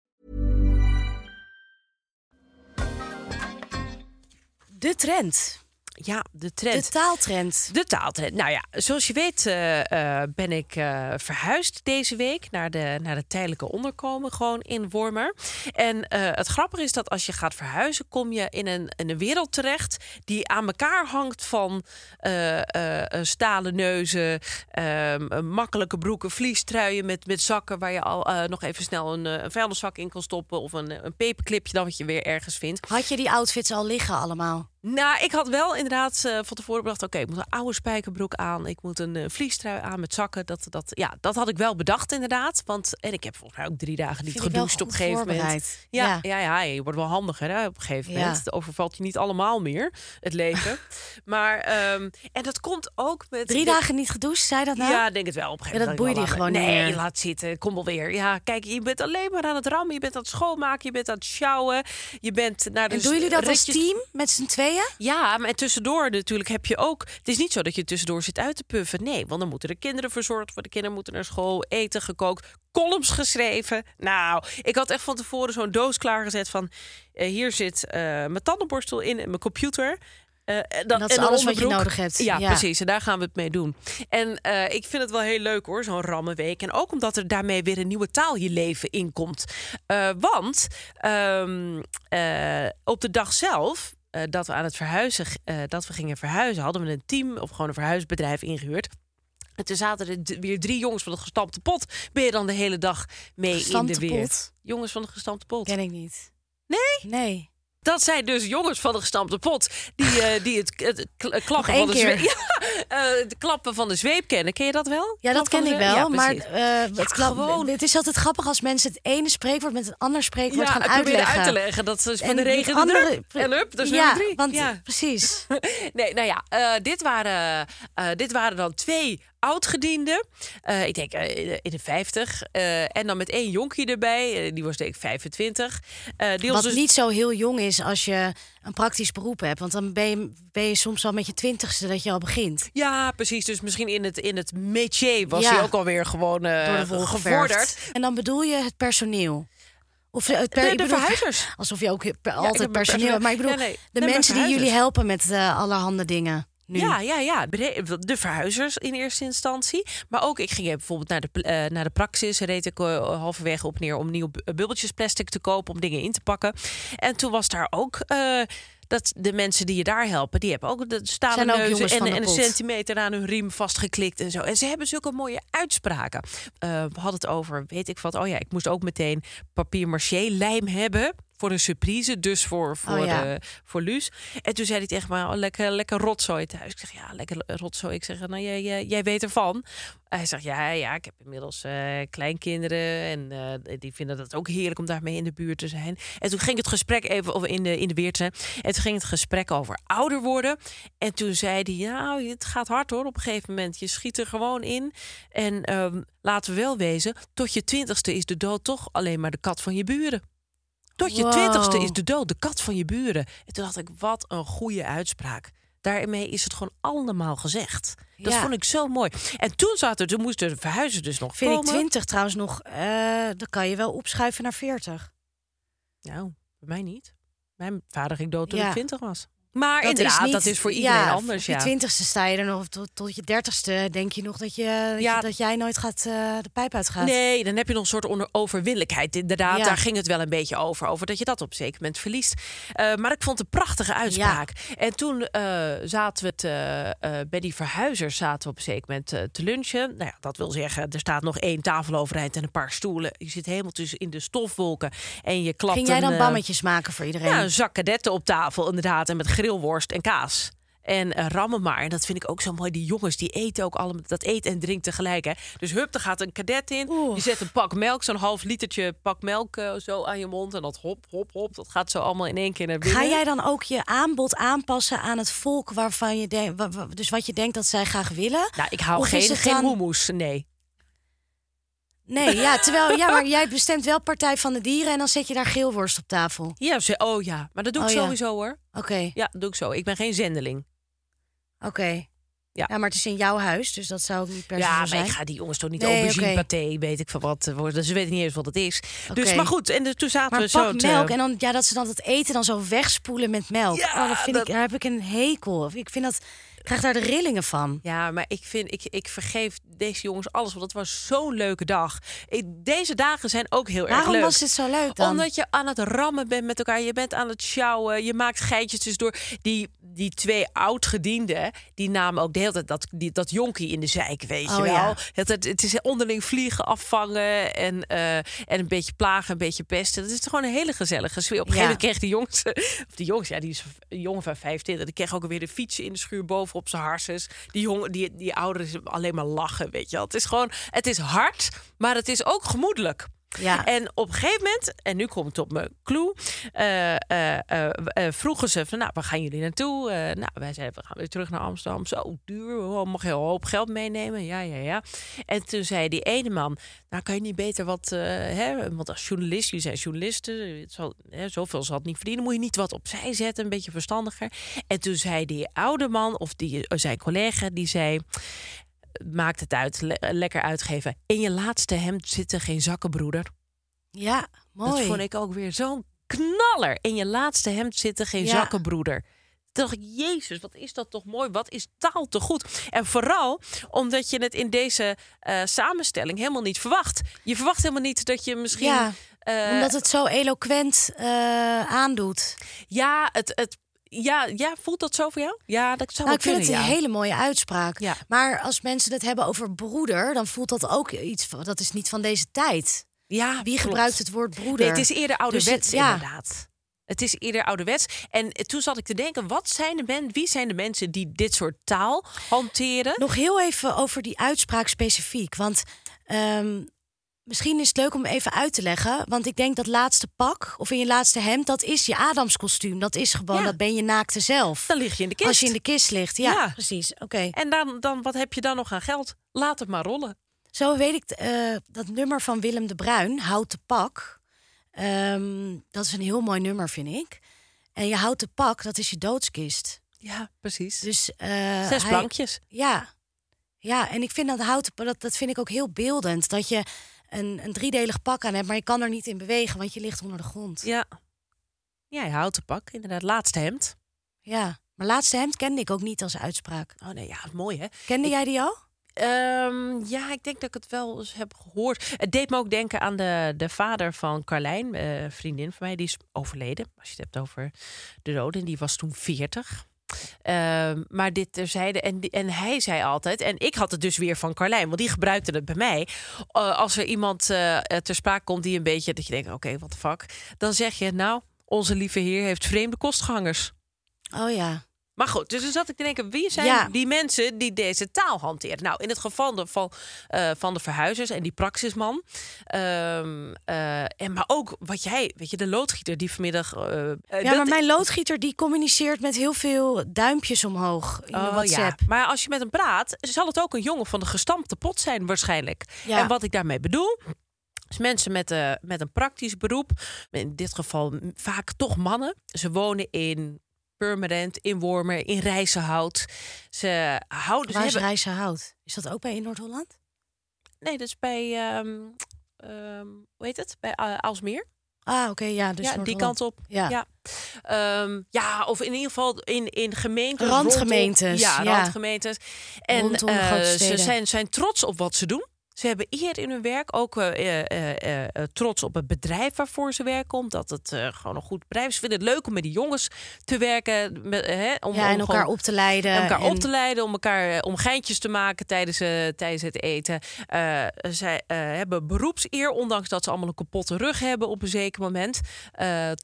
Speaker 2: De trend.
Speaker 1: ja, de
Speaker 2: De
Speaker 1: trend.
Speaker 2: taaltrend.
Speaker 1: De taaltrend. Nou ja, zoals je weet eh, eh, ben ik eh, verhuisd deze week naar de, naar de tijdelijke onderkomen, gewoon in Wormer. En het grappige is dat als je gaat verhuizen, kom je in een, in een wereld terecht die aan elkaar hangt van stalen neuzen, ehm, makkelijke broeken, vliestruien met, met zakken waar je al nog even snel een, een vuilniszak in kan stoppen of een, een peperclipje dan wat je weer ergens vindt.
Speaker 2: Had je die outfits al liggen allemaal?
Speaker 1: Nou, ik had wel inderdaad eh, van tevoren bedacht... oké, ik moet een oude spijkerbroek aan. Ik moet een eh, vliestrui aan met zakken. Dat, dat, ja, dat had ik wel bedacht inderdaad. Want, en ik heb volgens mij ook drie dagen niet gedoucht op een gegeven moment. Ja,
Speaker 2: Ja.
Speaker 1: ja. Ja, je wordt wel handiger hè, op een gegeven moment. Het overvalt je niet allemaal meer, het leven. maar, ehm, en dat komt ook met...
Speaker 2: Drie
Speaker 1: de-
Speaker 2: dagen niet gedoucht, zei dat nou?
Speaker 1: Ja, denk het wel. Op een gegeven
Speaker 2: Ja, dat
Speaker 1: moment
Speaker 2: boeide
Speaker 1: denk ik
Speaker 2: je gewoon
Speaker 1: Nee,
Speaker 2: meer.
Speaker 1: laat zitten. Kom wel weer. Ja, kijk, je bent alleen maar aan het rammen. Je bent aan het schoonmaken. Je bent aan het sjouwen. Je bent naar de
Speaker 2: En doen jullie dat als team met z'n tweeën?
Speaker 1: Ja, maar tussendoor natuurlijk heb je ook. Het is niet zo dat je tussendoor zit uit te puffen. Nee, want dan moeten de kinderen verzorgd worden. De kinderen moeten naar school, eten gekookt, columns geschreven. Nou, ik had echt van tevoren zo'n doos klaargezet van. eh, hier zit eh, mijn tandenborstel in en mijn computer. Eh, en
Speaker 2: dat is
Speaker 1: en
Speaker 2: alles wat je nodig hebt.
Speaker 1: Ja,
Speaker 2: Ja.
Speaker 1: precies. En daar gaan we het mee doen. En ik vind het wel heel leuk hoor, zo'n rammenweek. En ook omdat er daarmee weer een nieuwe taal je leven inkomt. Eh, want ehm, eh, op de dag zelf. Eh, dat we aan het verhuizen, eh, dat we gingen verhuizen, hadden we een team of gewoon een verhuisbedrijf ingehuurd. En toen zaten er weer drie jongens van de gestampte pot. Ben je dan de hele dag mee
Speaker 2: Gestampte
Speaker 1: in de weer?
Speaker 2: pot?
Speaker 1: Jongens van de gestampte pot.
Speaker 2: Ken ik niet.
Speaker 1: Nee?
Speaker 2: Nee.
Speaker 1: Dat zijn dus jongens van de gestampte pot. Die, eh, die het, het kl- klappen van de. Ja, de klappen van de zweep kennen. Ken je dat wel?
Speaker 2: Ja, dat ken ik wel.
Speaker 1: Ja,
Speaker 2: maar eh, het, klap-
Speaker 1: gewoon.
Speaker 2: het is altijd grappig als mensen het ene spreekwoord met een ander spreekwoord
Speaker 1: ja,
Speaker 2: gaan uitleggen.
Speaker 1: uit te leggen. Dat is van
Speaker 2: En
Speaker 1: de regen de
Speaker 2: andere-.
Speaker 1: En up, is
Speaker 2: ja,
Speaker 1: drie.
Speaker 2: Want,
Speaker 1: ja.
Speaker 2: Precies.
Speaker 1: Nee, nou ja, eh, dit, waren, eh, dit waren dan twee oudgedienden. Eh, ik denk eh, in de 50. eh, en dan met één jonkie erbij. die was denk ik 25. eh, die
Speaker 2: Wat
Speaker 1: dus
Speaker 2: niet zo heel jong is als je een praktisch beroep hebt. Want dan ben je, ben je soms al met je twintigste dat je al begint.
Speaker 1: Ja, precies. Dus misschien in het, in het métier was
Speaker 2: Ja.
Speaker 1: hij ook alweer gewoon
Speaker 2: Door de wol
Speaker 1: gevorderd.
Speaker 2: En dan bedoel je het personeel. Of het per,
Speaker 1: De-
Speaker 2: ik
Speaker 1: de
Speaker 2: bedoel-
Speaker 1: verhuizers.
Speaker 2: Alsof je ook per- altijd personeel
Speaker 1: personeel.
Speaker 2: hebt. Maar ik bedoel,
Speaker 1: nee.
Speaker 2: de
Speaker 1: Nee,
Speaker 2: mensen die jullie helpen met allerhande dingen. Nu.
Speaker 1: Ja, ja, ja. De verhuizers in eerste instantie. Maar ook, ik ging bijvoorbeeld naar de, eh, naar de praxis. Reed ik eh, halverwege op neer om nieuw bu- bubbeltjes plastic te kopen. Om dingen in te pakken. En toen was daar ook... eh, dat de mensen die je daar helpen, die hebben ook de stalen neuzen en, en een centimeter aan hun riem vastgeklikt en zo. En ze hebben zulke mooie uitspraken. Eh, we hadden het over, weet ik wat. Oh ja, ik moest ook meteen papier maché lijm hebben voor een surprise, dus voor voor,
Speaker 2: Oh ja.
Speaker 1: de, voor Luus. En toen zei hij tegen mij, oh, lekker, lekker rotzooi thuis. Ik zeg, ja, lekker rotzooi. Ik zeg, nou, jij, jij, jij weet ervan. Hij zegt, ja, ja, ik heb inmiddels eh, kleinkinderen. En eh, die vinden dat ook heerlijk om daarmee in de buurt te zijn. En toen ging het gesprek even over in de, in de weer te zijn. En toen ging het gesprek over ouder worden. En toen zei hij, nou, het gaat hard hoor op een gegeven moment. Je schiet er gewoon in. En ehm, laten we wel wezen, tot je twintigste is de dood toch alleen maar de kat van je buren. Tot je
Speaker 2: Wow.
Speaker 1: twintigste is de dood de kat van je buren. En toen dacht ik, wat een goede uitspraak. Daarmee is het gewoon allemaal gezegd. Dat
Speaker 2: Ja.
Speaker 1: vond ik zo mooi. En toen zaten, toen moesten de verhuizen dus nog
Speaker 2: Vind ik
Speaker 1: komen.
Speaker 2: 20 trouwens nog, eh dan kan je wel opschuiven naar 40.
Speaker 1: Nou, bij mij niet. Mijn vader ging dood toen
Speaker 2: Ja.
Speaker 1: ik twintig was. Maar
Speaker 2: Dat
Speaker 1: inderdaad,
Speaker 2: niet-
Speaker 1: dat is voor iedereen
Speaker 2: ja,
Speaker 1: anders.
Speaker 2: Op je
Speaker 1: Ja.
Speaker 2: twintigste sta je er nog, tot, tot je dertigste denk je nog dat, je, dat,
Speaker 1: Ja.
Speaker 2: je- dat jij nooit gaat, eh, de pijp uitgaat.
Speaker 1: Nee, dan heb je nog een soort onder- overwinnelijkheid. Inderdaad, daar ging het wel een beetje over. Over dat je dat op een zeker moment verliest. Eh, maar ik vond het een prachtige uitspraak. En toen eh, zaten we bij die verhuizers zaten we op een zeker moment te lunchen. Nou ja, dat wil zeggen, er staat nog één tafel overeind en een paar stoelen. Je zit helemaal tussen in de stofwolken. En je klapt
Speaker 2: Ging jij dan bammetjes maken voor iedereen?
Speaker 1: Ja, een zak op tafel inderdaad. En met grillworst en kaas. En eh, rammen maar. En dat vind ik ook zo mooi. Die jongens die eten ook allemaal. Dat eten en drinken tegelijk. Hè. Dus hup, er gaat een kadet in.
Speaker 2: Oeh.
Speaker 1: Je zet een pak melk, zo'n half litertje pak melk eh, zo aan je mond. En dat hop, hop, hop. Dat gaat zo allemaal in één keer naar binnen.
Speaker 2: Ga jij dan ook je aanbod aanpassen aan het volk waarvan je denkt, dus wat je denkt dat zij graag willen?
Speaker 1: Nou, ik hou
Speaker 2: Of
Speaker 1: geen, geen
Speaker 2: dan-
Speaker 1: hummus. Nee.
Speaker 2: Nee, ja, terwijl ja, maar jij bestemt wel Partij van de Dieren en dan zet je daar geelworst op tafel.
Speaker 1: Ja, ze, oh ja. Maar dat doe ik
Speaker 2: Oh ja.
Speaker 1: sowieso hoor.
Speaker 2: Oké,
Speaker 1: Ja, dat doe ik zo. Ik ben geen zendeling.
Speaker 2: oké.
Speaker 1: Ja.
Speaker 2: Ja. maar het is in jouw huis, dus dat zou ook niet per se
Speaker 1: Ja, maar
Speaker 2: zijn.
Speaker 1: ik ga die jongens toch niet
Speaker 2: Nee,
Speaker 1: aubergine
Speaker 2: oké.
Speaker 1: paté, weet ik van wat eh, worden. Ze weten niet eens wat het is. Dus,
Speaker 2: Oké.
Speaker 1: maar goed. En toen zaten
Speaker 2: Maar
Speaker 1: we zo
Speaker 2: pak
Speaker 1: te-
Speaker 2: melk en dan ja, dat ze dan het eten dan zo wegspoelen met melk.
Speaker 1: Ja,
Speaker 2: oh, dat vind
Speaker 1: dat-
Speaker 2: ik, daar heb ik een hekel. Ik vind dat, ik krijg daar de rillingen van.
Speaker 1: Ja, maar ik vind, ik, ik vergeef deze jongens alles, want het was zo'n leuke dag. Deze dagen zijn ook heel erg
Speaker 2: Waarom
Speaker 1: leuk.
Speaker 2: was dit zo leuk dan?
Speaker 1: Omdat je aan het rammen bent met elkaar. Je bent aan het sjouwen. Je maakt geitjes tussendoor. Die, die twee oud-gedienden, die namen ook de hele tijd dat, die, dat jonkie in de zijk, weet je
Speaker 2: Oh,
Speaker 1: wel.
Speaker 2: ja.
Speaker 1: Het, het, het is onderling vliegen, afvangen en, eh, en een beetje plagen, een beetje pesten. Dat is gewoon een hele gezellige sfeer. Op een gegeven moment kreeg die jongens, of die jongens, ja, die is een jongen van 25, die kreeg ook weer de fietsen in de schuur boven op zijn harses. Die jongen, die, die ouderen alleen maar lachen, weet je wel. Het is gewoon, het is hard, maar het is ook gemoedelijk.
Speaker 2: Ja.
Speaker 1: En op een gegeven moment, en nu kom ik op mijn clue, eh, eh, eh, vroegen ze van, nou, waar gaan jullie naartoe? Eh, nou, wij zeiden, we gaan weer terug naar Amsterdam. Zo duur, oh, mag je een hoop geld meenemen? Ja, ja, ja. En toen zei die ene man, nou, kan je niet beter wat, eh, hè, want als journalist, jullie zijn journalisten, zal, hè, zoveel zal het niet verdienen, moet je niet wat opzij zetten, een beetje verstandiger. En toen zei die oude man, of die, eh, zijn collega, die zei, maakt het uit, le- lekker uitgeven. In je laatste hemd zitten geen zakken, broeder.
Speaker 2: Ja, mooi.
Speaker 1: Dat vond ik ook weer zo'n knaller. In je laatste hemd zitten geen
Speaker 2: Ja.
Speaker 1: zakkenbroeder. Toen dacht ik, jezus, wat is dat toch mooi. Wat is taal te goed. En vooral omdat je het in deze eh, samenstelling helemaal niet verwacht. Je verwacht helemaal niet dat je misschien...
Speaker 2: Ja,
Speaker 1: eh,
Speaker 2: Omdat het zo eloquent eh, aandoet.
Speaker 1: Ja, het, het, Ja, ja, voelt dat zo voor jou? Ja, dat zou
Speaker 2: Nou, ik vind het een
Speaker 1: ja.
Speaker 2: hele mooie uitspraak.
Speaker 1: Ja.
Speaker 2: Maar als mensen het hebben over broeder, dan voelt dat ook iets van, dat is niet van deze tijd.
Speaker 1: Ja,
Speaker 2: Wie
Speaker 1: klopt.
Speaker 2: gebruikt het woord broeder?
Speaker 1: Nee, het is eerder ouderwets
Speaker 2: Dus ja.
Speaker 1: inderdaad. Het is eerder ouderwets. En toen zat ik te denken, wat zijn de men, wie zijn de mensen die dit soort taal hanteren?
Speaker 2: Nog heel even over die uitspraak specifiek. Want ehm, misschien is het leuk om even uit te leggen. Want ik denk dat laatste pak of in je laatste hemd, dat is je Adamskostuum. Dat is gewoon,
Speaker 1: Ja.
Speaker 2: dat ben je naakte zelf.
Speaker 1: Dan lig je in de kist.
Speaker 2: Als je in de kist ligt. Ja,
Speaker 1: Ja.
Speaker 2: precies. Oké.
Speaker 1: En dan, dan, wat heb je dan nog aan geld? Laat het maar rollen.
Speaker 2: Zo weet ik eh, dat nummer van Willem de Bruin, Houten Pak. Ehm, dat is een heel mooi nummer, vind ik. En je houten pak, dat is je doodskist.
Speaker 1: Ja, precies.
Speaker 2: Dus, eh,
Speaker 1: Zes
Speaker 2: hij-
Speaker 1: plankjes.
Speaker 2: Ja. ja, en ik vind dat houten dat, dat vind ik ook heel beeldend. Dat je een, een driedelig pak aan hebt, maar je kan er niet in bewegen, want je ligt onder de grond.
Speaker 1: Ja. Ja, je houdt de pak. Inderdaad, laatste hemd.
Speaker 2: Ja, maar laatste hemd kende ik ook niet als uitspraak.
Speaker 1: Oh nee, ja, mooi hè.
Speaker 2: Kende jij die al?
Speaker 1: Ehm, ja, ik denk dat ik het wel eens heb gehoord. Het deed me ook denken aan de, de vader van Carlijn, eh, een vriendin van mij, die is overleden. Als je het hebt over de doden, die was toen 40. Ehm, maar dit terzijde, en, en hij zei altijd, en ik had het dus weer van Carlijn, want die gebruikte het bij mij. Eh, als er iemand eh, ter sprake komt die een beetje, dat je denkt, oké, wat de fuck. Dan zeg je, nou, onze lieve heer heeft vreemde kostgangers.
Speaker 2: Oh ja.
Speaker 1: Maar goed, dus dan zat ik te denken, wie zijn
Speaker 2: Ja.
Speaker 1: die mensen die deze taal hanteren? Nou, in het geval de, van, eh, van de verhuizers en die praxisman. ehm, eh, en maar ook wat jij, weet je, de loodgieter die vanmiddag. eh,
Speaker 2: Ja,
Speaker 1: dat-
Speaker 2: maar mijn loodgieter die communiceert met heel veel duimpjes omhoog in
Speaker 1: Oh,
Speaker 2: WhatsApp.
Speaker 1: Ja. Maar als je met hem praat, zal het ook een jongen van de gestampte pot zijn waarschijnlijk.
Speaker 2: Ja.
Speaker 1: En wat ik daarmee bedoel, is mensen met, eh, met een praktisch beroep, in dit geval vaak toch mannen. Ze wonen in Purmerend, in Wormer, in Rijzenhout. Ze houden...
Speaker 2: Waar
Speaker 1: ze
Speaker 2: is
Speaker 1: hebben,
Speaker 2: Rijzenhout? Is dat ook bij in Noord-Holland?
Speaker 1: nee, dat is bij... ehm, ehm, hoe heet het? Bij uh, Aalsmeer.
Speaker 2: Ah, oké, ja, dus
Speaker 1: ja, die kant op.
Speaker 2: Ja.
Speaker 1: Ja. Ehm, ja, of in ieder geval in, in gemeenten.
Speaker 2: Randgemeentes,
Speaker 1: rondom- ja,
Speaker 2: ja.
Speaker 1: randgemeentes. En eh, ze zijn, zijn trots op wat ze doen. Ze hebben eer in hun werk, ook eh, eh, eh, trots op het bedrijf waarvoor ze werken, omdat het gewoon een goed bedrijf is. Ze vinden het leuk om met die jongens te werken, met, hè, om,
Speaker 2: Ja,
Speaker 1: om
Speaker 2: en elkaar op te leiden.
Speaker 1: en elkaar
Speaker 2: en-
Speaker 1: op te leiden, om elkaar om geintjes te maken tijdens, tijdens het eten. Zij hebben beroepseer, ondanks dat ze allemaal een kapotte rug hebben op een zeker moment.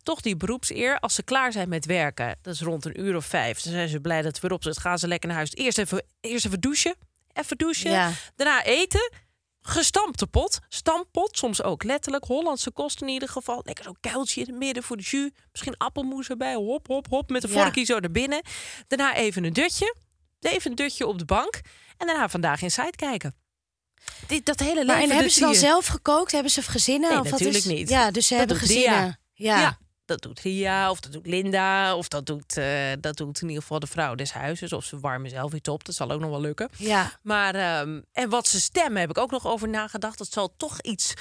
Speaker 1: Toch die beroepseer, als ze klaar zijn met werken, dat is rond een uur of vijf, dan zijn ze blij dat het weer op zit. Gaan ze lekker naar huis. Eerst even, eerst even douchen, even douchen.
Speaker 2: Ja.
Speaker 1: Daarna eten. Gestampte pot, stamppot, soms ook letterlijk. Hollandse kost in ieder geval. Lekker zo'n kuiltje in het midden voor de jus. Misschien appelmoes erbij. Hop, hop, hop. Met een
Speaker 2: Ja.
Speaker 1: vorkje zo naar binnen. Daarna even een dutje. Even een dutje op de bank. En daarna vandaag in site kijken. Dit, dat hele
Speaker 2: Maar
Speaker 1: leven.
Speaker 2: en
Speaker 1: dat
Speaker 2: hebben ze dan zelf gekookt? Hebben ze gezinnen?
Speaker 1: Nee,
Speaker 2: of wat
Speaker 1: natuurlijk
Speaker 2: is...
Speaker 1: niet.
Speaker 2: Ja, dus ze
Speaker 1: Dat
Speaker 2: hebben gezinnen. Ja.
Speaker 1: Ja. Dat doet Ria, of dat doet Linda, of dat doet, eh, dat doet in ieder geval de vrouw des huizes. Of ze warmen zelf iets op, dat zal ook nog wel lukken.
Speaker 2: ja.
Speaker 1: Maar, ehm, en wat ze stemmen, heb ik ook nog over nagedacht. Dat zal toch iets,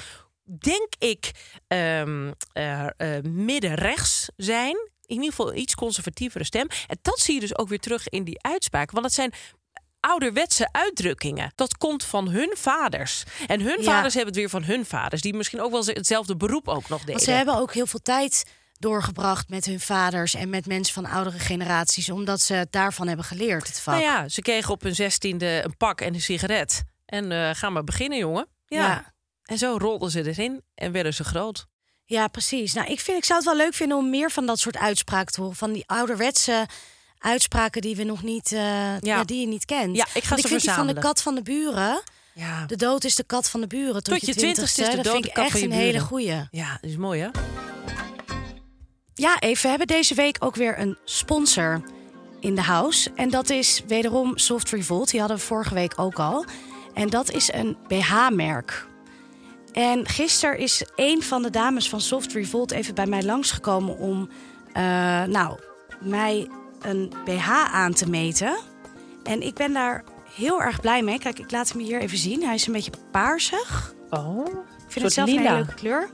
Speaker 1: denk ik, eh, eh, middenrechts zijn. In ieder geval een iets conservatievere stem. En dat zie je dus ook weer terug in die uitspraak. Want het zijn ouderwetse uitdrukkingen. Dat komt van hun vaders. En hun
Speaker 2: Ja.
Speaker 1: vaders hebben het weer van hun vaders. Die misschien ook wel hetzelfde beroep ook nog deden.
Speaker 2: Want ze hebben ook heel veel tijd doorgebracht met hun vaders en met mensen van oudere generaties, omdat ze het daarvan hebben geleerd, het vak.
Speaker 1: Nou ja, ze kregen op hun zestiende een pak en een sigaret. En eh gaan maar beginnen, jongen. Ja.
Speaker 2: Ja.
Speaker 1: En zo rolden ze erin en werden ze groot.
Speaker 2: Ja, precies. Nou, ik, vind, ik zou het wel leuk vinden om meer van dat soort uitspraken te horen. Van die ouderwetse uitspraken die we nog niet, eh, ja. die je niet kent.
Speaker 1: Ja, ik ga
Speaker 2: Want
Speaker 1: ze
Speaker 2: ik vind die van de kat van de buren.
Speaker 1: Ja,
Speaker 2: De dood is de kat van de buren. Tot,
Speaker 1: Tot je twintigste is de
Speaker 2: Dat
Speaker 1: dood
Speaker 2: vind ik echt een hele goeie.
Speaker 1: ja dat is mooi hè?
Speaker 2: Ja, even. We hebben deze week ook weer een sponsor in de house. En dat is wederom Soft Revolt. Die hadden we vorige week ook al. En dat is een BH-merk. En gisteren is een van de dames van Soft Revolt even bij mij langsgekomen om eh, nou, mij een BH aan te meten. En ik ben daar heel erg blij mee. Kijk, ik laat hem hier even zien. Hij is een beetje paarsig.
Speaker 1: Oh,
Speaker 2: Ik vind het zelf een hele leuke kleur.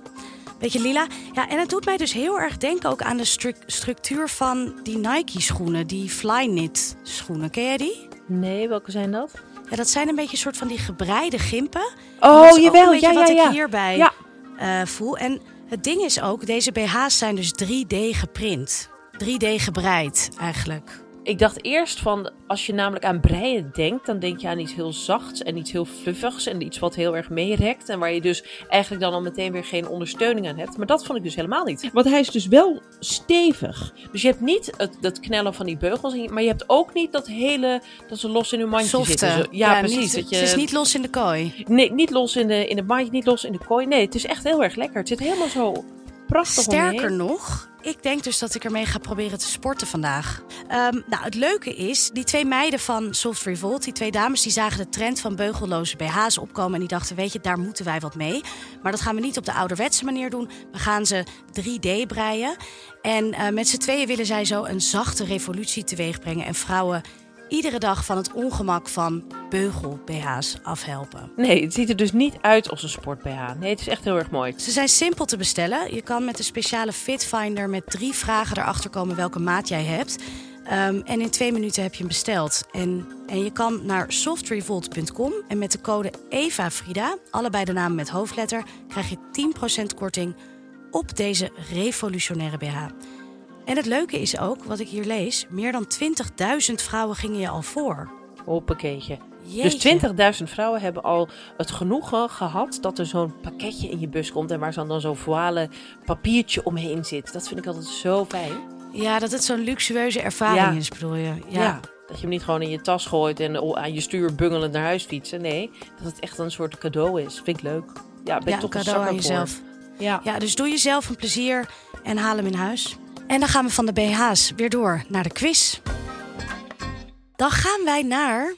Speaker 2: Beetje lila. Ja, en het doet mij dus heel erg denken ook aan de stru- structuur van die Nike-schoenen. Die Flyknit schoenen. Ken jij die?
Speaker 4: Nee, welke zijn dat?
Speaker 2: Ja, dat zijn een beetje een soort van die gebreide gimpen.
Speaker 4: Oh,
Speaker 2: ook
Speaker 4: jawel,
Speaker 2: een
Speaker 4: ja,
Speaker 2: wat
Speaker 4: ja, ja.
Speaker 2: ik hierbij
Speaker 4: Ja.
Speaker 2: eh, voel. En het ding is ook, deze BH's zijn dus 3D geprint. 3D gebreid eigenlijk.
Speaker 1: Ik dacht eerst van, als je namelijk aan breien denkt, dan denk je aan iets heel zachts en iets heel fluffigs en iets wat heel erg meerekt. En waar je dus eigenlijk dan al meteen weer geen ondersteuning aan hebt. Maar dat vond ik dus helemaal niet. Want hij is dus wel stevig. Dus je hebt niet het, dat knellen van die beugels, maar je hebt ook niet dat hele, dat ze los in hun mandje
Speaker 2: Softe.
Speaker 1: zitten. Zo- Ja, precies.
Speaker 2: niet-
Speaker 1: dat je,
Speaker 2: Het is niet los in de kooi.
Speaker 1: Nee, niet los in, de, in het mandje, niet los in de kooi. Nee, het is echt heel erg lekker. Het zit helemaal zo prachtig
Speaker 2: Sterker nog, ik denk dus dat ik ermee ga proberen te sporten vandaag. Ehm, nou, het leuke is, die twee meiden van Soft Revolt, die twee dames, die zagen de trend van beugelloze BH's opkomen. En die dachten, weet je, daar moeten wij wat mee. Maar dat gaan we niet op de ouderwetse manier doen. We gaan ze 3D breien. En eh, met z'n tweeën willen zij zo een zachte revolutie teweeg brengen. En vrouwen iedere dag van het ongemak van beugel-BH's afhelpen.
Speaker 1: Nee, het ziet er dus niet uit als een sport BH. Nee, het is echt heel erg mooi.
Speaker 2: Ze zijn simpel te bestellen. Je kan met een speciale Fitfinder met drie vragen erachter komen welke maat jij hebt. Ehm, en in twee minuten heb je hem besteld. En, en je kan naar softrevolt.com en met de code EVAFRIDA, allebei de namen met hoofdletter, krijg je 10% korting op deze revolutionaire BH. En het leuke is ook, wat ik hier lees, meer dan 20.000 vrouwen gingen je al voor.
Speaker 1: Hoppakeetje.
Speaker 2: Jeetje.
Speaker 1: Dus 20.000 vrouwen hebben al het genoegen gehad dat er zo'n pakketje in je bus komt en waar dan zo'n voile papiertje omheen zit. Dat vind ik altijd zo fijn.
Speaker 2: Ja, dat het zo'n luxueuze ervaring
Speaker 1: Ja.
Speaker 2: is, bedoel je?
Speaker 1: Ja. Dat je hem niet gewoon in je tas gooit en aan je stuur bungelend naar huis fietsen. Nee, dat het echt een soort cadeau is. Vind ik leuk. Ja, ben
Speaker 2: Ja,
Speaker 1: toch
Speaker 2: een cadeau aan jezelf.
Speaker 1: Ja.
Speaker 2: Ja, dus doe jezelf een plezier en haal hem in huis. En dan gaan we van de BH's weer door naar de quiz. Dan gaan wij naar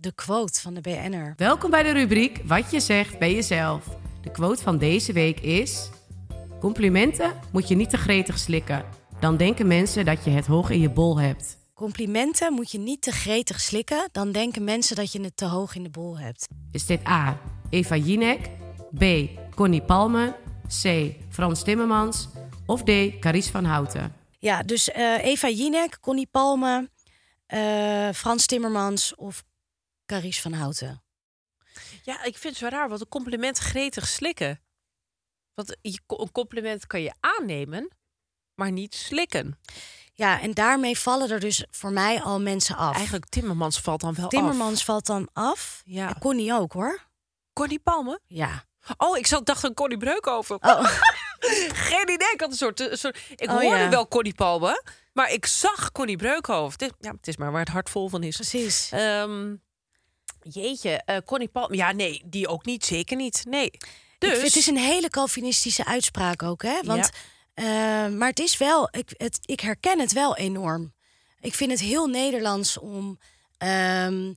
Speaker 2: de quote van de BN'er.
Speaker 4: Welkom bij de rubriek Wat je zegt bij jezelf. De quote van deze week is: Complimenten moet je niet te gretig slikken. Dan denken mensen dat je het hoog in je bol hebt.
Speaker 2: Complimenten moet je niet te gretig slikken, dan denken mensen dat je het te hoog in de bol hebt.
Speaker 4: Is dit A. Eva Jinek, B. Connie Palme, C. Frans Timmermans of D. Caries van Houten?
Speaker 2: Ja, dus eh, Eva Jinek, Connie Palme, eh, Frans Timmermans of Caries van Houten.
Speaker 1: ja, ik vind het zo raar, want een compliment gretig slikken. Want je, een compliment kan je aannemen, maar niet slikken.
Speaker 2: Ja, en daarmee vallen er dus voor mij al mensen af.
Speaker 1: Eigenlijk Timmermans valt dan wel
Speaker 2: Timmermans
Speaker 1: af.
Speaker 2: valt dan af.
Speaker 1: Ja.
Speaker 2: En Connie ook hoor.
Speaker 1: Connie Palme?
Speaker 2: Ja.
Speaker 1: Oh, ik zat, dacht aan Connie Breukhoven.
Speaker 2: Oh.
Speaker 1: Geen idee. Ik had een soort. een soort ik
Speaker 2: Oh,
Speaker 1: hoorde
Speaker 2: ja.
Speaker 1: wel Connie Palme, maar ik zag Connie Breukhoven. Het is, ja, het is maar waar het hart vol van is.
Speaker 2: Precies.
Speaker 1: Ehm, jeetje, eh, Connie Palme. Ja, nee, die ook niet. Zeker niet. Nee. Dus.
Speaker 2: Het is een hele Calvinistische uitspraak ook, hè? Want, eh, maar het is wel, ik, het, ik herken het wel enorm. Ik vind het heel Nederlands om ehm,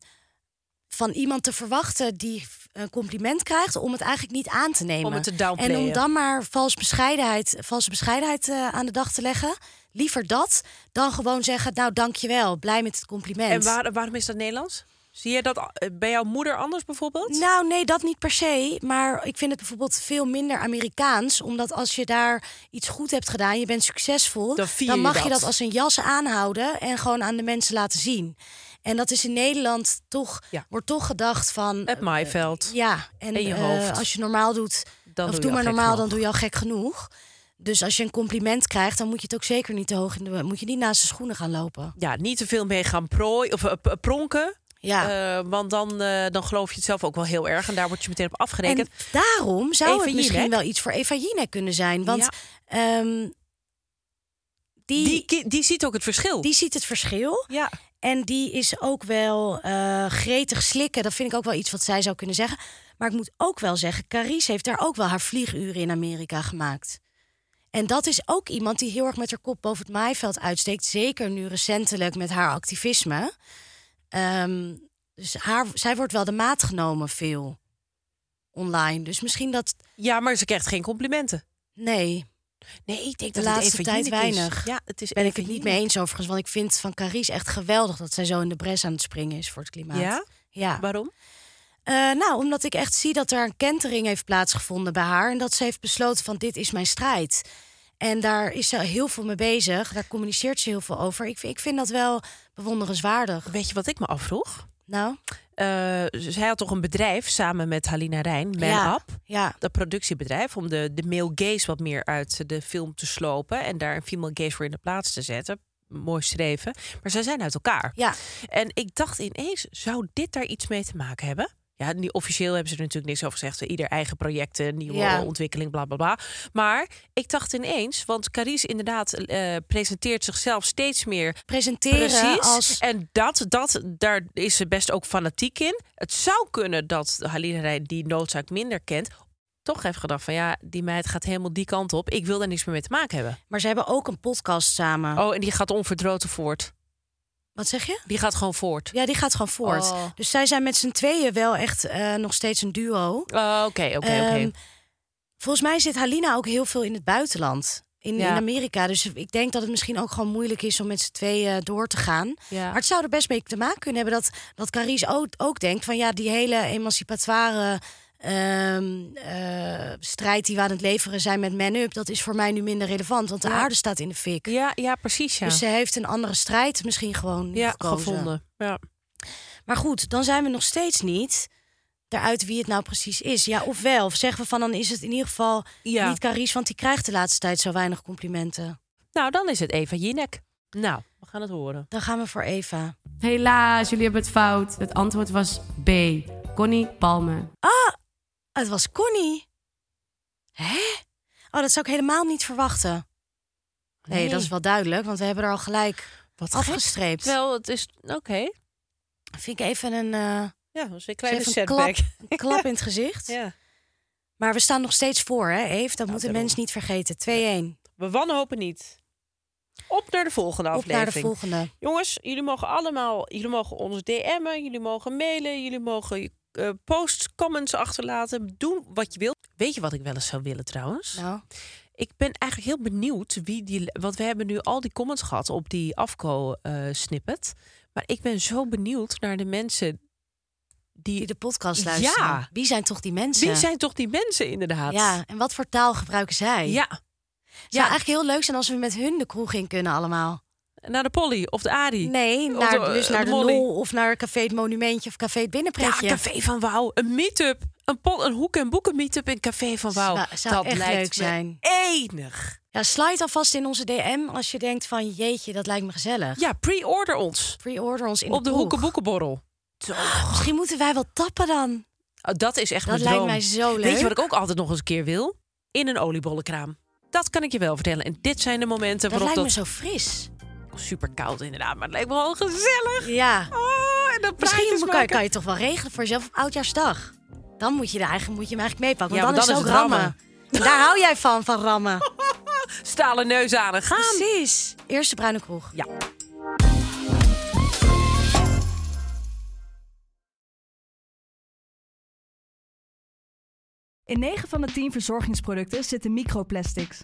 Speaker 2: van iemand te verwachten die een compliment krijgt, om het eigenlijk niet aan te nemen.
Speaker 1: Om het te
Speaker 2: en om dan maar vals bescheidenheid, valse bescheidenheid eh, aan de dag te leggen. Liever dat dan gewoon zeggen, nou dankjewel, blij met het compliment.
Speaker 1: En waar, waarom is dat Nederlands? Zie je dat a- bij jouw moeder anders bijvoorbeeld?
Speaker 2: Nou, nee, dat niet per se. Maar ik vind het bijvoorbeeld veel minder Amerikaans. Omdat als je daar iets goed hebt gedaan, je bent succesvol,
Speaker 1: Dan
Speaker 2: mag je
Speaker 1: dat.
Speaker 2: dat als een jas aanhouden en gewoon aan de mensen laten zien. En dat is in Nederland toch,
Speaker 1: Ja.
Speaker 2: wordt toch gedacht van.
Speaker 1: Het maaiveld.
Speaker 2: Ja, en
Speaker 1: In je
Speaker 2: eh, als je normaal doet,
Speaker 1: Dan
Speaker 2: of
Speaker 1: doe
Speaker 2: maar normaal,
Speaker 1: genoeg.
Speaker 2: dan doe je al gek genoeg. Dus als je een compliment krijgt, dan moet je het ook zeker niet te hoog in de. Moet je niet naast de schoenen gaan lopen.
Speaker 1: Ja, niet te veel mee gaan prooi, of, eh, pronken.
Speaker 2: Ja.
Speaker 1: Eh, want dan, eh, dan geloof je het zelf ook wel heel erg. En daar word je meteen op afgerekend.
Speaker 2: En daarom zou
Speaker 1: Eva
Speaker 2: het misschien
Speaker 1: Jinek?
Speaker 2: wel iets voor Eva Jinek kunnen zijn. Want
Speaker 1: Ja.
Speaker 2: ehm, die,
Speaker 1: die,
Speaker 2: die,
Speaker 1: die ziet ook het verschil.
Speaker 2: ziet het verschil.
Speaker 1: ja.
Speaker 2: En die is ook wel eh, gretig slikken. Dat vind ik ook wel iets wat zij zou kunnen zeggen. Maar ik moet ook wel zeggen, Carice heeft daar ook wel haar vlieguren in Amerika gemaakt. En dat is ook iemand die heel erg met haar kop boven het maaiveld uitsteekt. Zeker nu recentelijk met haar activisme. Ehm, dus haar, zij wordt wel de maat genomen veel online. Dus misschien dat...
Speaker 1: ja, maar ze krijgt geen complimenten.
Speaker 2: Nee,
Speaker 1: Nee, ik denk
Speaker 2: De
Speaker 1: dat
Speaker 2: laatste
Speaker 1: het
Speaker 2: tijd
Speaker 1: is.
Speaker 2: weinig.
Speaker 1: Ja, het is
Speaker 2: ben ik het niet mee eens overigens. Want ik vind van Carice echt geweldig dat zij zo in de bres aan het springen is voor het klimaat.
Speaker 1: Ja?
Speaker 2: Ja.
Speaker 1: Waarom?
Speaker 2: Eh, nou, omdat ik echt zie dat er een kentering heeft plaatsgevonden bij haar. En dat ze heeft besloten van dit is mijn strijd. En daar is ze heel veel mee bezig. Daar communiceert ze heel veel over. Ik, ik vind dat wel bewonderenswaardig.
Speaker 1: Weet je wat ik me afvroeg?
Speaker 2: Nou,
Speaker 1: eh, zij had toch een bedrijf samen met Halina Rijn, Man
Speaker 2: ja,
Speaker 1: Up.
Speaker 2: ja,
Speaker 1: Dat productiebedrijf, om de, de male gaze wat meer uit de film te slopen. En daar een female gaze voor in de plaats te zetten. Mooi streven. Maar zij zijn uit elkaar.
Speaker 2: ja.
Speaker 1: En ik dacht ineens, zou dit daar iets mee te maken hebben? Ja, niet officieel hebben ze er natuurlijk niks over gezegd. Ieder eigen projecten, nieuwe
Speaker 2: Ja.
Speaker 1: ontwikkeling, bla bla bla. Maar ik dacht ineens, want Carice inderdaad eh, presenteert zichzelf steeds meer
Speaker 2: Presenteren
Speaker 1: Precies.
Speaker 2: als...
Speaker 1: En dat, dat, daar is ze best ook fanatiek in. Het zou kunnen dat Halina Rijn die noodzaak minder kent. Toch heeft gedacht van ja, die meid gaat helemaal die kant op. Ik wil daar niks meer mee te maken hebben.
Speaker 2: Maar ze hebben ook een podcast samen.
Speaker 1: Oh, en die gaat onverdroten voort.
Speaker 2: Wat zeg je?
Speaker 1: Die gaat gewoon voort.
Speaker 2: Ja, die gaat gewoon voort.
Speaker 1: Oh.
Speaker 2: Dus zij zijn met z'n tweeën wel echt eh, nog steeds een duo.
Speaker 1: Oh, Oké, oké, oké.
Speaker 2: Ehm, volgens mij zit Halina ook heel veel in het buitenland. In,
Speaker 1: Ja.
Speaker 2: in Amerika. Dus ik denk dat het misschien ook gewoon moeilijk is om met z'n tweeën door te gaan.
Speaker 1: Ja.
Speaker 2: Maar het zou er best mee te maken kunnen hebben dat, dat Carice ook, ook denkt van ja, die hele emancipatoire ehm, eh, strijd die we aan het leveren zijn met Man Up, dat is voor mij nu minder relevant. Want de
Speaker 1: Ja.
Speaker 2: aarde staat in de fik.
Speaker 1: Ja, ja, precies. Ja,
Speaker 2: Dus ze heeft een andere strijd misschien gewoon
Speaker 1: ja
Speaker 2: gekozen.
Speaker 1: gevonden. Ja.
Speaker 2: Maar goed, dan zijn we nog steeds niet eruit wie het nou precies is. Ja, of wel. Of zeggen we van dan is het in ieder geval
Speaker 1: Ja.
Speaker 2: niet Carice, want die krijgt de laatste tijd zo weinig complimenten.
Speaker 1: Nou, dan is het Eva Jinek. Nou, we gaan het horen.
Speaker 2: Dan gaan we voor Eva.
Speaker 4: Helaas, jullie hebben het fout. Het antwoord was B. Connie Palme.
Speaker 2: Het was Connie. Hè? Oh, dat zou ik helemaal niet verwachten. Nee,
Speaker 1: Nee.
Speaker 2: dat is wel duidelijk, want we hebben er al gelijk
Speaker 1: Wat
Speaker 2: afgestreept.
Speaker 1: Wel, het is oké.
Speaker 2: Vind ik even een, eh,
Speaker 1: Ja, dat een kleine
Speaker 2: even een
Speaker 1: setback.
Speaker 2: klap, een klap in het gezicht.
Speaker 1: Ja.
Speaker 2: Maar we staan nog steeds voor, hè, Eve? Dat moeten
Speaker 1: daarom.
Speaker 2: mensen niet vergeten. 2-1.
Speaker 1: We wanhopen niet. Op naar de volgende
Speaker 2: Op
Speaker 1: aflevering.
Speaker 2: naar de volgende.
Speaker 1: Jongens, jullie mogen allemaal, jullie mogen ons DM'en, jullie mogen mailen, jullie mogen eh posts, comments achterlaten. Doen wat je wilt. Weet je wat ik wel eens zou willen trouwens?
Speaker 2: Nou,
Speaker 1: Ik ben eigenlijk heel benieuwd wie die. Want we hebben nu al die comments gehad op die afko-snippet. maar ik ben zo benieuwd naar de mensen die.
Speaker 2: die de podcast luisteren.
Speaker 1: Ja.
Speaker 2: Wie zijn toch die mensen?
Speaker 1: Wie zijn toch die mensen inderdaad?
Speaker 2: Ja, en wat voor taal gebruiken zij?
Speaker 1: Ja.
Speaker 2: Het zou eigenlijk heel leuk zijn als we met hun de kroeg in kunnen allemaal.
Speaker 1: Naar de Polly of de Adi.
Speaker 2: Nee, naar,
Speaker 1: de-
Speaker 2: dus
Speaker 1: de
Speaker 2: naar de. Nol of naar Café het Monumentje of Café het
Speaker 1: Ja,
Speaker 2: Binnenpretje.
Speaker 1: Café van Wouw. Een meet-up. Een, pol, een hoek- en boeken meet-up in Café van Wouw.
Speaker 2: Zou- zou
Speaker 1: dat
Speaker 2: echt
Speaker 1: lijkt
Speaker 2: leuk
Speaker 1: me
Speaker 2: zijn.
Speaker 1: Enig.
Speaker 2: Ja, slide alvast in onze DM als je denkt van jeetje, dat lijkt me gezellig.
Speaker 1: Ja, pre-order ons.
Speaker 2: Pre-order ons in
Speaker 1: op de
Speaker 2: kroeg.
Speaker 1: hoeken boekenborrel. Zo.
Speaker 2: Misschien moeten wij wel tappen dan.
Speaker 1: Oh, dat is echt
Speaker 2: Dat
Speaker 1: mijn
Speaker 2: lijkt mij zo leuk.
Speaker 1: Weet je wat ik ook altijd nog eens een keer wil? In een oliebollenkraam. Dat kan ik je wel vertellen. En dit zijn de momenten
Speaker 2: Dat
Speaker 1: waarop
Speaker 2: lijkt me
Speaker 1: dat...
Speaker 2: zo fris.
Speaker 1: Super koud inderdaad, maar het lijkt me wel gezellig.
Speaker 2: Ja.
Speaker 1: Oh, en dat
Speaker 2: Misschien kan,
Speaker 1: maken.
Speaker 2: kan je toch wel regelen voor jezelf op Oudjaarsdag. Dan moet je, er eigenlijk, moet je hem eigenlijk meepakken.
Speaker 1: Ja,
Speaker 2: Want dan,
Speaker 1: dan
Speaker 2: is het ook rammen. En Daar hou jij van, van rammen.
Speaker 1: Stalen neus aan en gaan.
Speaker 2: Precies. Eerste bruine kroeg.
Speaker 1: Ja.
Speaker 5: In 9 van de 10 verzorgingsproducten zitten microplastics.